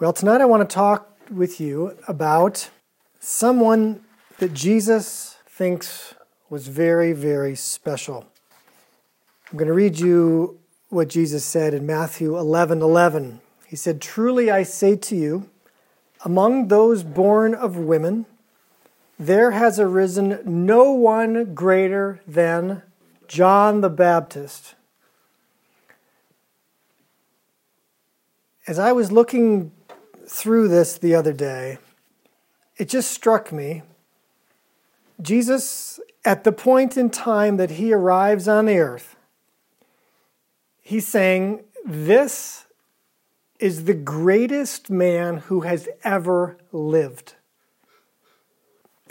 Well, tonight I want to talk with you about someone that Jesus thinks was very, very special. I'm going to read you what Jesus said in Matthew 11 11. He said, Truly I say to you, among those born of women, there has arisen no one greater than John the Baptist. As I was looking through this the other day, it just struck me. Jesus, at the point in time that he arrives on the earth, he's saying, This is the greatest man who has ever lived.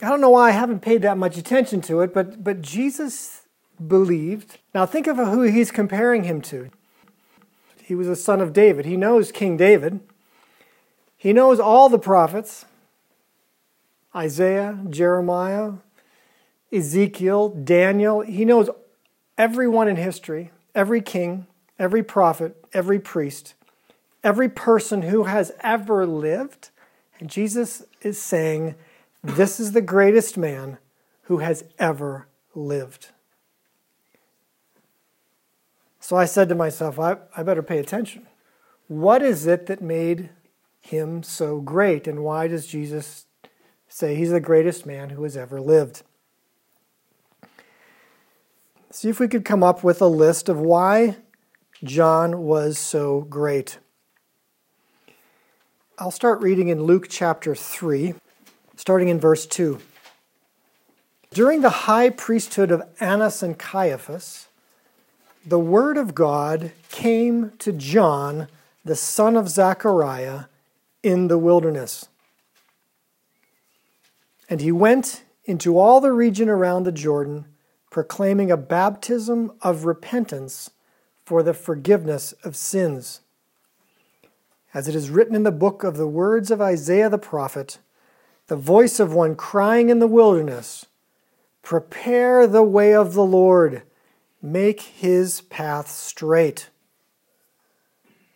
I don't know why I haven't paid that much attention to it, but, but Jesus believed. Now think of who he's comparing him to. He was a son of David. He knows King David. He knows all the prophets Isaiah, Jeremiah, Ezekiel, Daniel. He knows everyone in history, every king, every prophet, every priest, every person who has ever lived. And Jesus is saying, This is the greatest man who has ever lived. So I said to myself, I, I better pay attention. What is it that made him so great? And why does Jesus say he's the greatest man who has ever lived? See if we could come up with a list of why John was so great. I'll start reading in Luke chapter 3, starting in verse 2. During the high priesthood of Annas and Caiaphas, the word of God came to John, the son of Zechariah, in the wilderness. And he went into all the region around the Jordan, proclaiming a baptism of repentance for the forgiveness of sins. As it is written in the book of the words of Isaiah the prophet, the voice of one crying in the wilderness, Prepare the way of the Lord, make his path straight.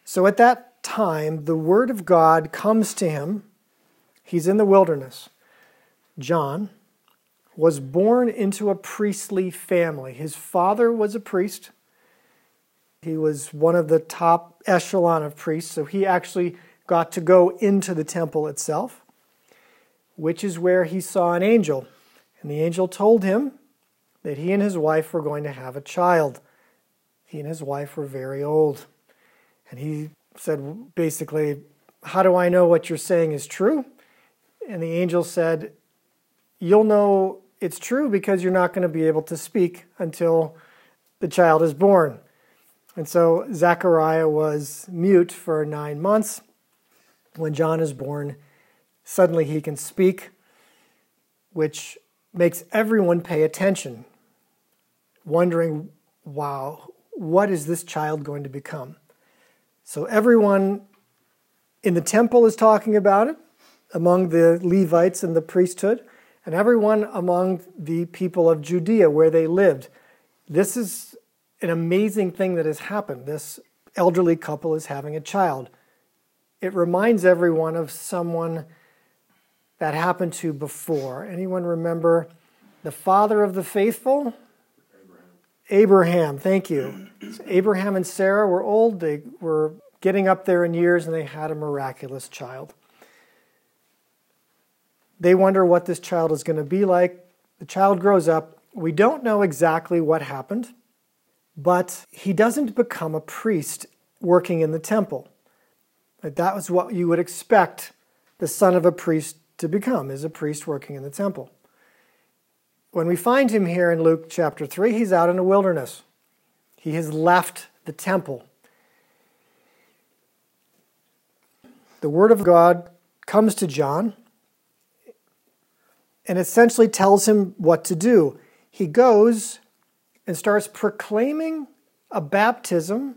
So at that time, the word of God comes to him. He's in the wilderness. John was born into a priestly family. His father was a priest. He was one of the top echelon of priests, so he actually got to go into the temple itself, which is where he saw an angel. And the angel told him that he and his wife were going to have a child. He and his wife were very old. And he said, basically, How do I know what you're saying is true? And the angel said, You'll know it's true because you're not going to be able to speak until the child is born. And so Zechariah was mute for nine months. When John is born, suddenly he can speak, which makes everyone pay attention, wondering, wow, what is this child going to become? So everyone in the temple is talking about it, among the Levites and the priesthood, and everyone among the people of Judea where they lived. This is an amazing thing that has happened. This elderly couple is having a child. It reminds everyone of someone that happened to before. Anyone remember the father of the faithful? Abraham, thank you. So Abraham and Sarah were old, they were getting up there in years, and they had a miraculous child. They wonder what this child is going to be like. The child grows up. We don't know exactly what happened, but he doesn't become a priest working in the temple. That was what you would expect the son of a priest to become, is a priest working in the temple. When we find him here in Luke chapter 3, he's out in the wilderness. He has left the temple. The Word of God comes to John and essentially tells him what to do. He goes and starts proclaiming a baptism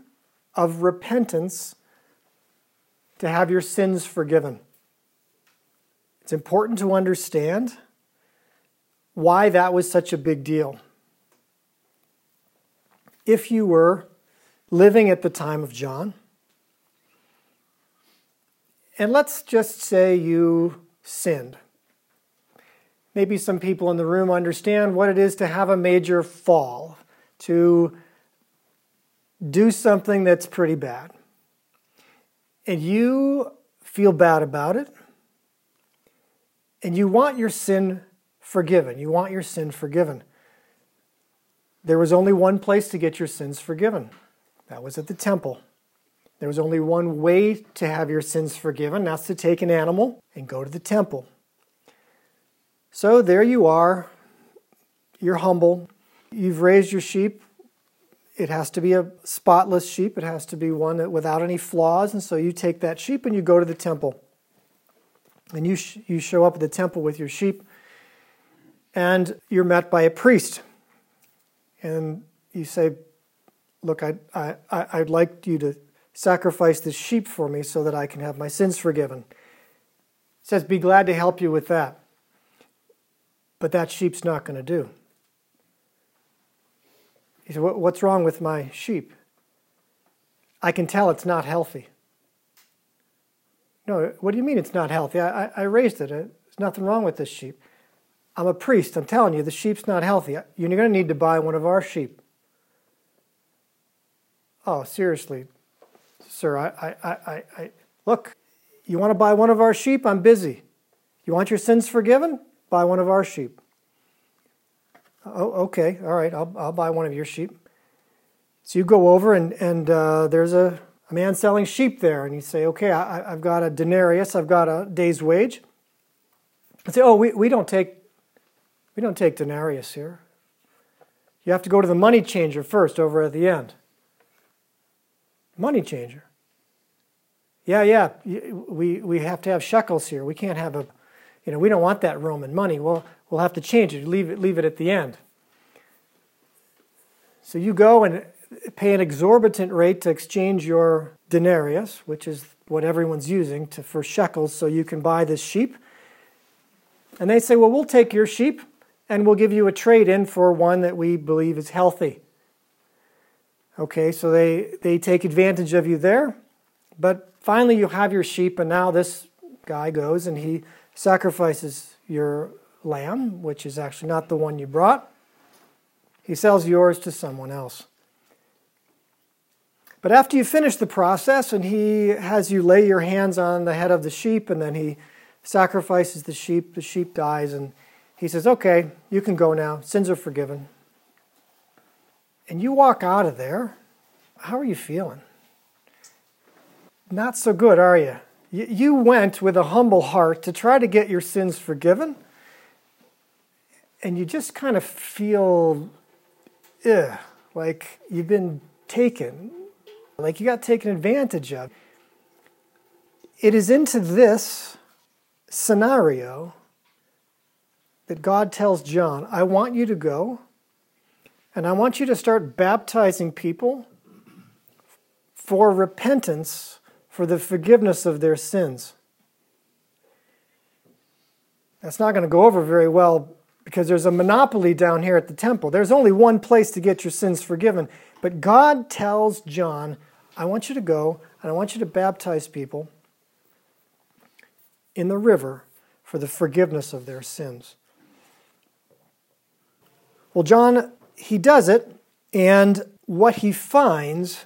of repentance to have your sins forgiven. It's important to understand why that was such a big deal. If you were living at the time of John, And let's just say you sinned. Maybe some people in the room understand what it is to have a major fall, to do something that's pretty bad. And you feel bad about it, and you want your sin forgiven. You want your sin forgiven. There was only one place to get your sins forgiven that was at the temple. There was only one way to have your sins forgiven that's to take an animal and go to the temple. So there you are. You're humble. You've raised your sheep. It has to be a spotless sheep. It has to be one that without any flaws. And so you take that sheep and you go to the temple. And you, sh- you show up at the temple with your sheep, and you're met by a priest. And you say, Look, I, I, I'd like you to sacrifice this sheep for me so that I can have my sins forgiven. It says, Be glad to help you with that. But that sheep's not going to do. He said, What's wrong with my sheep? I can tell it's not healthy. No, what do you mean it's not healthy? I, I, I raised it. There's nothing wrong with this sheep. I'm a priest. I'm telling you, the sheep's not healthy. You're going to need to buy one of our sheep. Oh, seriously, sir, I, I, I, I, look, you want to buy one of our sheep? I'm busy. You want your sins forgiven? Buy one of our sheep. Oh, okay, all right, I'll, I'll buy one of your sheep. So you go over, and, and uh, there's a, a man selling sheep there, and you say, okay, I, I've got a denarius, I've got a day's wage. I say, oh, we, we don't take we don't take denarius here. You have to go to the money changer first over at the end. Money changer. Yeah, yeah, we, we have to have shekels here. We can't have a, you know, we don't want that Roman money. Well, we'll have to change it. Leave it, leave it at the end. So you go and pay an exorbitant rate to exchange your denarius, which is what everyone's using, to, for shekels so you can buy this sheep. And they say, well, we'll take your sheep and we'll give you a trade in for one that we believe is healthy. Okay, so they, they take advantage of you there. But finally, you have your sheep, and now this guy goes and he sacrifices your lamb, which is actually not the one you brought. He sells yours to someone else. But after you finish the process and he has you lay your hands on the head of the sheep and then he sacrifices the sheep, the sheep dies, and he says, Okay, you can go now. Sins are forgiven and you walk out of there, how are you feeling? Not so good, are you? You went with a humble heart to try to get your sins forgiven, and you just kind of feel ugh, like you've been taken, like you got taken advantage of. It is into this scenario that God tells John, I want you to go and I want you to start baptizing people for repentance for the forgiveness of their sins. That's not going to go over very well because there's a monopoly down here at the temple. There's only one place to get your sins forgiven. But God tells John, I want you to go and I want you to baptize people in the river for the forgiveness of their sins. Well, John he does it, and what he finds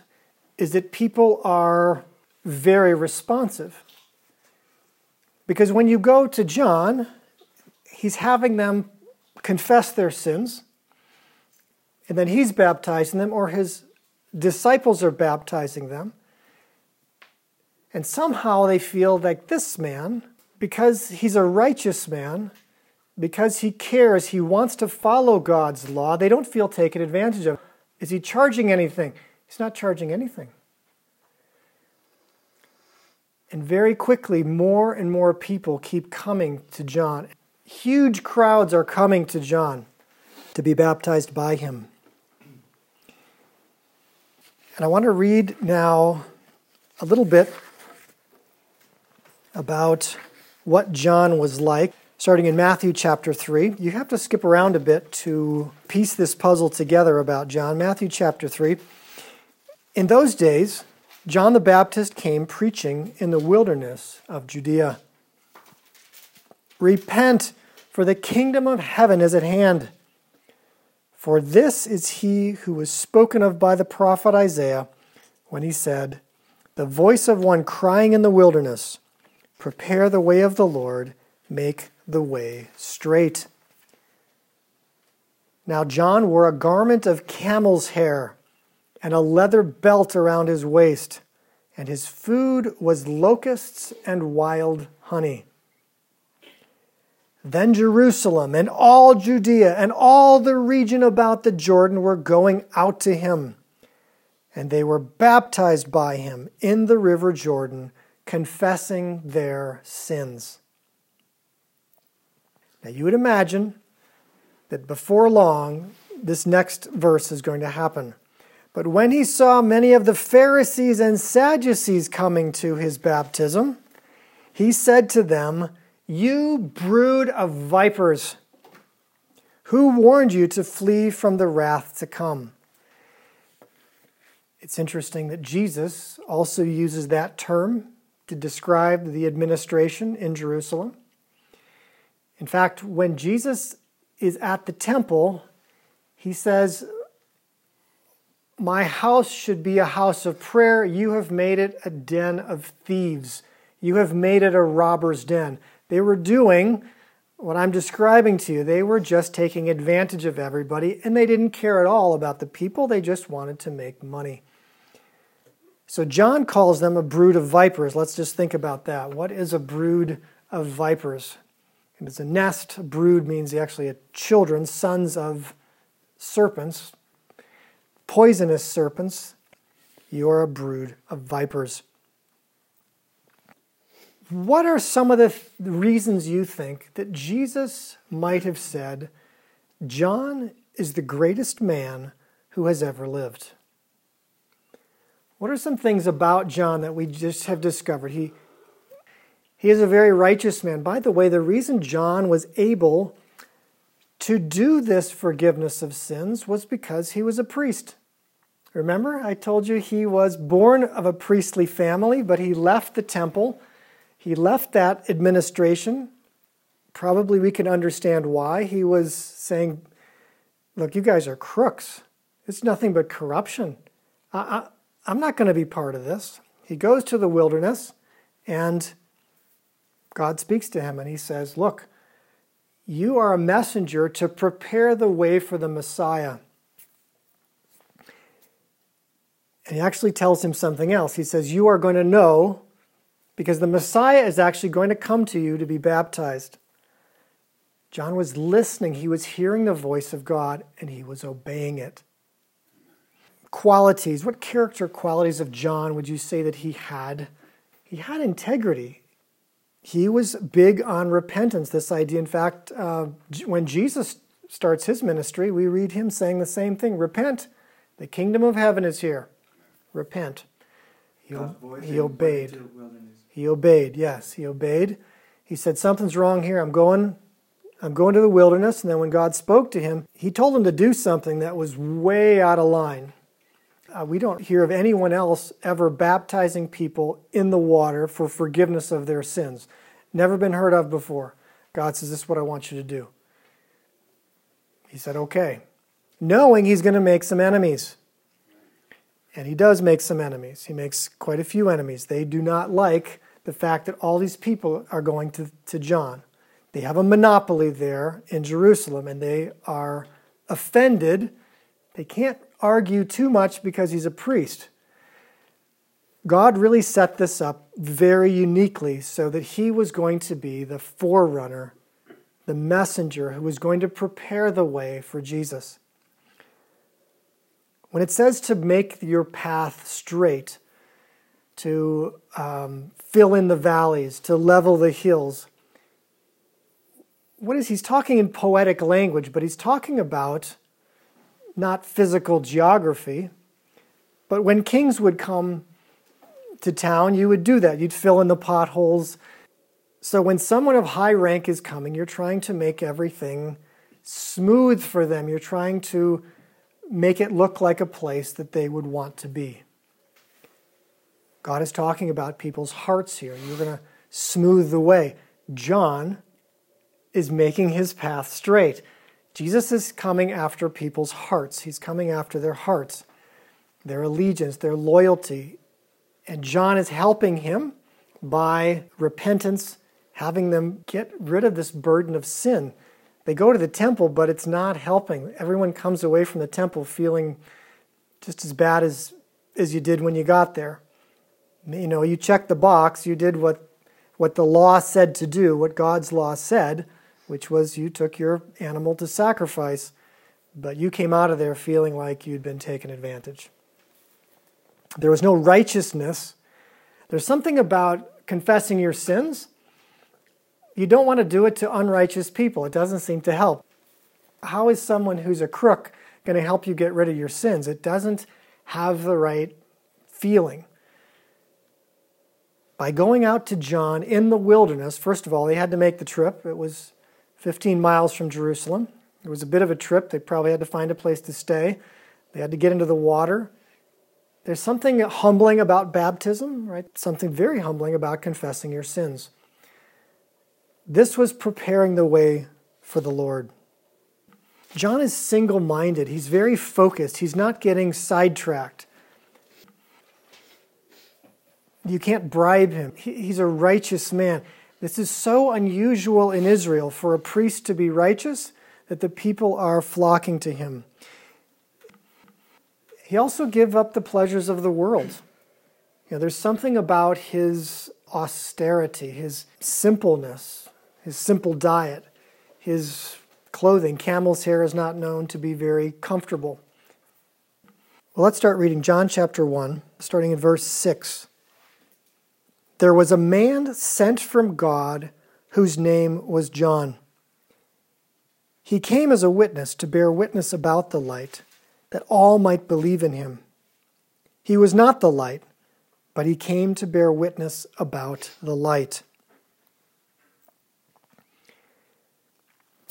is that people are very responsive. Because when you go to John, he's having them confess their sins, and then he's baptizing them, or his disciples are baptizing them. And somehow they feel like this man, because he's a righteous man, because he cares, he wants to follow God's law, they don't feel taken advantage of. Is he charging anything? He's not charging anything. And very quickly, more and more people keep coming to John. Huge crowds are coming to John to be baptized by him. And I want to read now a little bit about what John was like starting in Matthew chapter 3. You have to skip around a bit to piece this puzzle together about John. Matthew chapter 3. In those days, John the Baptist came preaching in the wilderness of Judea. Repent, for the kingdom of heaven is at hand. For this is he who was spoken of by the prophet Isaiah when he said, The voice of one crying in the wilderness, Prepare the way of the Lord, make the way straight. Now John wore a garment of camel's hair and a leather belt around his waist, and his food was locusts and wild honey. Then Jerusalem and all Judea and all the region about the Jordan were going out to him, and they were baptized by him in the river Jordan, confessing their sins. Now you would imagine that before long, this next verse is going to happen. But when he saw many of the Pharisees and Sadducees coming to his baptism, he said to them, You brood of vipers, who warned you to flee from the wrath to come? It's interesting that Jesus also uses that term to describe the administration in Jerusalem. In fact, when Jesus is at the temple, he says, my house should be a house of prayer. You have made it a den of thieves. You have made it a robber's den. They were doing what I'm describing to you. They were just taking advantage of everybody, and they didn't care at all about the people. They just wanted to make money. So John calls them a brood of vipers. Let's just think about that. What is a brood of vipers? It's a nest. A brood means actually children, sons of serpents, poisonous serpents, you are a brood of vipers. What are some of the th- reasons you think that Jesus might have said, John is the greatest man who has ever lived? What are some things about John that we just have discovered? He, he is a very righteous man. By the way, the reason John was able to do this forgiveness of sins was because he was a priest. Remember, I told you he was born of a priestly family, but he left the temple. He left that administration. Probably we can understand why. He was saying, Look, you guys are crooks. It's nothing but corruption. I, am not going to be part of this. He goes to the wilderness, and God speaks to him, and he says, Look, you are a messenger to prepare the way for the Messiah. And he actually tells him something else. He says, You are going to know because the Messiah is actually going to come to you to be baptized. John was listening, he was hearing the voice of God, and he was obeying it. Qualities, what character qualities of John would you say that he had? He had integrity. He was big on repentance. This idea, in fact, uh, when Jesus starts his ministry, we read him saying the same thing Repent, the kingdom of heaven is here repent. He, he obeyed. He obeyed, yes, he obeyed. He said, Something's wrong here. I'm going. I'm going to the wilderness. And then when God spoke to him, he told him to do something that was way out of line. Uh, we don't hear of anyone else ever baptizing people in the water for forgiveness of their sins. Never been heard of before. God says, This is what I want you to do. He said, Okay. Knowing he's going to make some enemies. And he does make some enemies. He makes quite a few enemies. They do not like the fact that all these people are going to, to John. They have a monopoly there in Jerusalem and they are offended. They can't argue too much because he's a priest. God really set this up very uniquely so that he was going to be the forerunner, the messenger who was going to prepare the way for Jesus. When it says to make your path straight, to um, fill in the valleys, to level the hills, what is he's talking in poetic language, but he's talking about not physical geography, but when kings would come to town, you would do that. You'd fill in the potholes. So when someone of high rank is coming, you're trying to make everything smooth for them. You're trying to make it look like a place that they would want to be. God is talking about people's hearts here. You're going to smooth the way. John is making his path straight. Jesus is coming after people's hearts. He's coming after their hearts, their allegiance, their loyalty. And John is helping him by repentance, having them get rid of this burden of sin. They go to the temple, but it's not helping. Everyone comes away from the temple feeling just as bad as, as you did when you got there. You know, you checked the box, you did what, what the law said to do, what God's law said which was you took your animal to sacrifice, but you came out of there feeling like you'd been taken advantage. There was no righteousness. There's something about confessing your sins. You don't want to do it to unrighteous people, it doesn't seem to help. How is someone who's a crook going to help you get rid of your sins? It doesn't have the right feeling by going out to John in the wilderness, first of all, they had to make the trip. It was 15 miles from Jerusalem. It was a bit of a trip. They probably had to find a place to stay. They had to get into the water. There's something humbling about baptism, right? Something very humbling about confessing your sins. This was preparing the way for the Lord. John is single minded. He's very focused. He's not getting sidetracked. You can't bribe him. He's a righteous man. This is so unusual in Israel for a priest to be righteous that the people are flocking to him. He also gave up the pleasures of the world. You know, there's something about his austerity, his simpleness, his simple diet, his clothing. Camel's hair is not known to be very comfortable. Well, let's start reading John chapter 1, starting in verse 6. There was a man sent from God whose name was John. He came as a witness to bear witness about the light, that all might believe in him. He was not the light, but he came to bear witness about the light.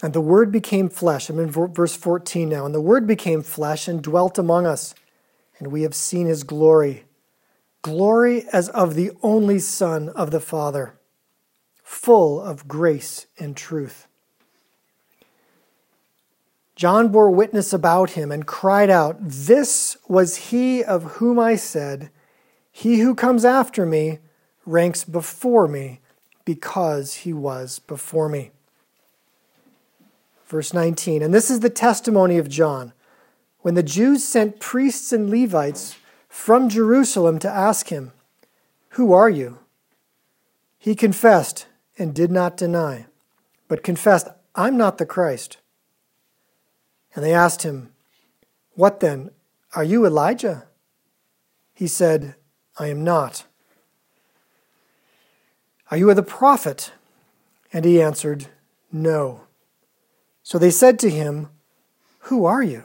And the Word became flesh. I'm in verse 14 now. And the Word became flesh and dwelt among us, and we have seen his glory glory as of the only Son of the Father, full of grace and truth. John bore witness about him and cried out, This was he of whom I said, He who comes after me ranks before me because he was before me. Verse 19, and this is the testimony of John. When the Jews sent priests and Levites from Jerusalem to ask him, Who are you? He confessed and did not deny, but confessed, I'm not the Christ. And they asked him, What then? Are you Elijah? He said, I am not. Are you the prophet? And he answered, No. So they said to him, Who are you?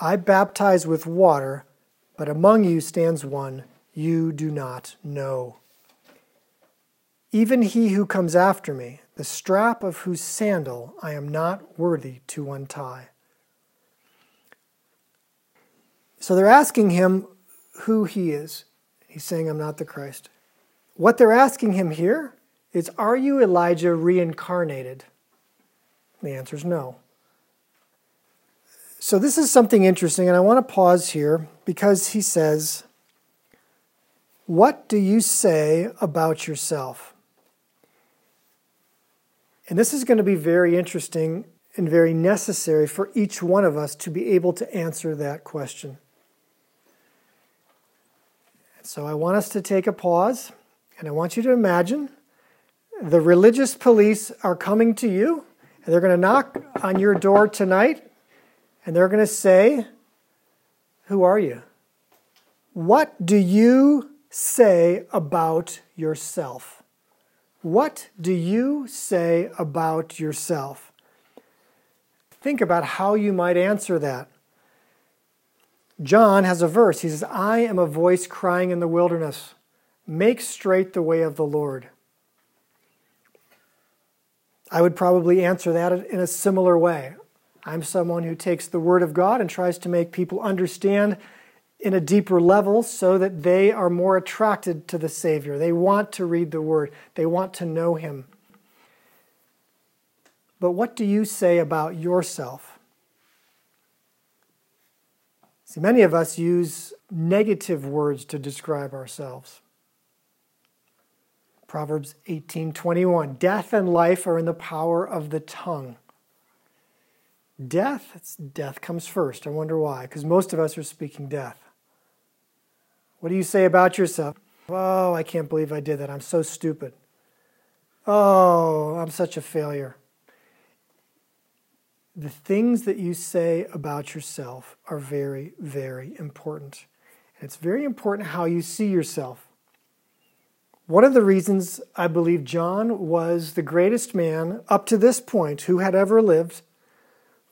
I baptize with water, but among you stands one you do not know. Even he who comes after me, the strap of whose sandal I am not worthy to untie. So they're asking him who he is. He's saying, I'm not the Christ. What they're asking him here is, Are you Elijah reincarnated? The answer is no. So, this is something interesting, and I want to pause here because he says, What do you say about yourself? And this is going to be very interesting and very necessary for each one of us to be able to answer that question. So, I want us to take a pause, and I want you to imagine the religious police are coming to you, and they're going to knock on your door tonight and they're going to say, Who are you? What do you say about yourself? What do you say about yourself? Think about how you might answer that. John has a verse. He says, I am a voice crying in the wilderness, make straight the way of the Lord. I would probably answer that in a similar way. I'm someone who takes the Word of God and tries to make people understand in a deeper level so that they are more attracted to the Savior. They want to read the Word, they want to know Him. But what do you say about yourself? See, many of us use negative words to describe ourselves. Proverbs 18:21 Death and life are in the power of the tongue. Death, death comes first. I wonder why, because most of us are speaking death. What do you say about yourself? Oh, I can't believe I did that. I'm so stupid. Oh, I'm such a failure. The things that you say about yourself are very, very important. And it's very important how you see yourself. One of the reasons I believe John was the greatest man up to this point who had ever lived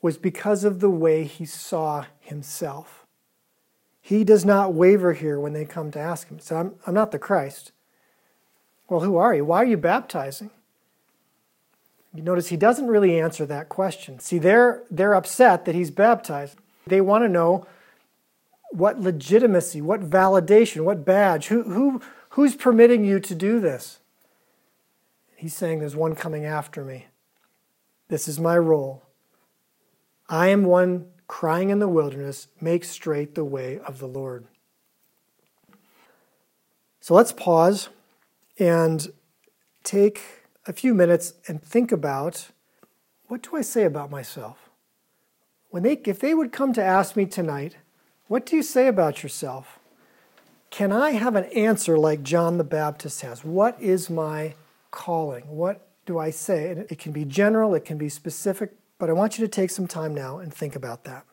was because of the way he saw himself. He does not waver here when they come to ask him. So I'm, I'm not the Christ. Well, who are you? Why are you baptizing? You notice he doesn't really answer that question. See, they're, they're upset that he's baptized. They want to know what legitimacy, what validation, what badge, who, who, Who's permitting you to do this? He's saying, There's one coming after me. This is my role. I am one crying in the wilderness, make straight the way of the Lord. So let's pause and take a few minutes and think about what do I say about myself? When they, if they would come to ask me tonight, what do you say about yourself? Can I have an answer like John the Baptist has? What is my calling? What do I say? And It can be general, it can be specific, but I want you to take some time now and think about that.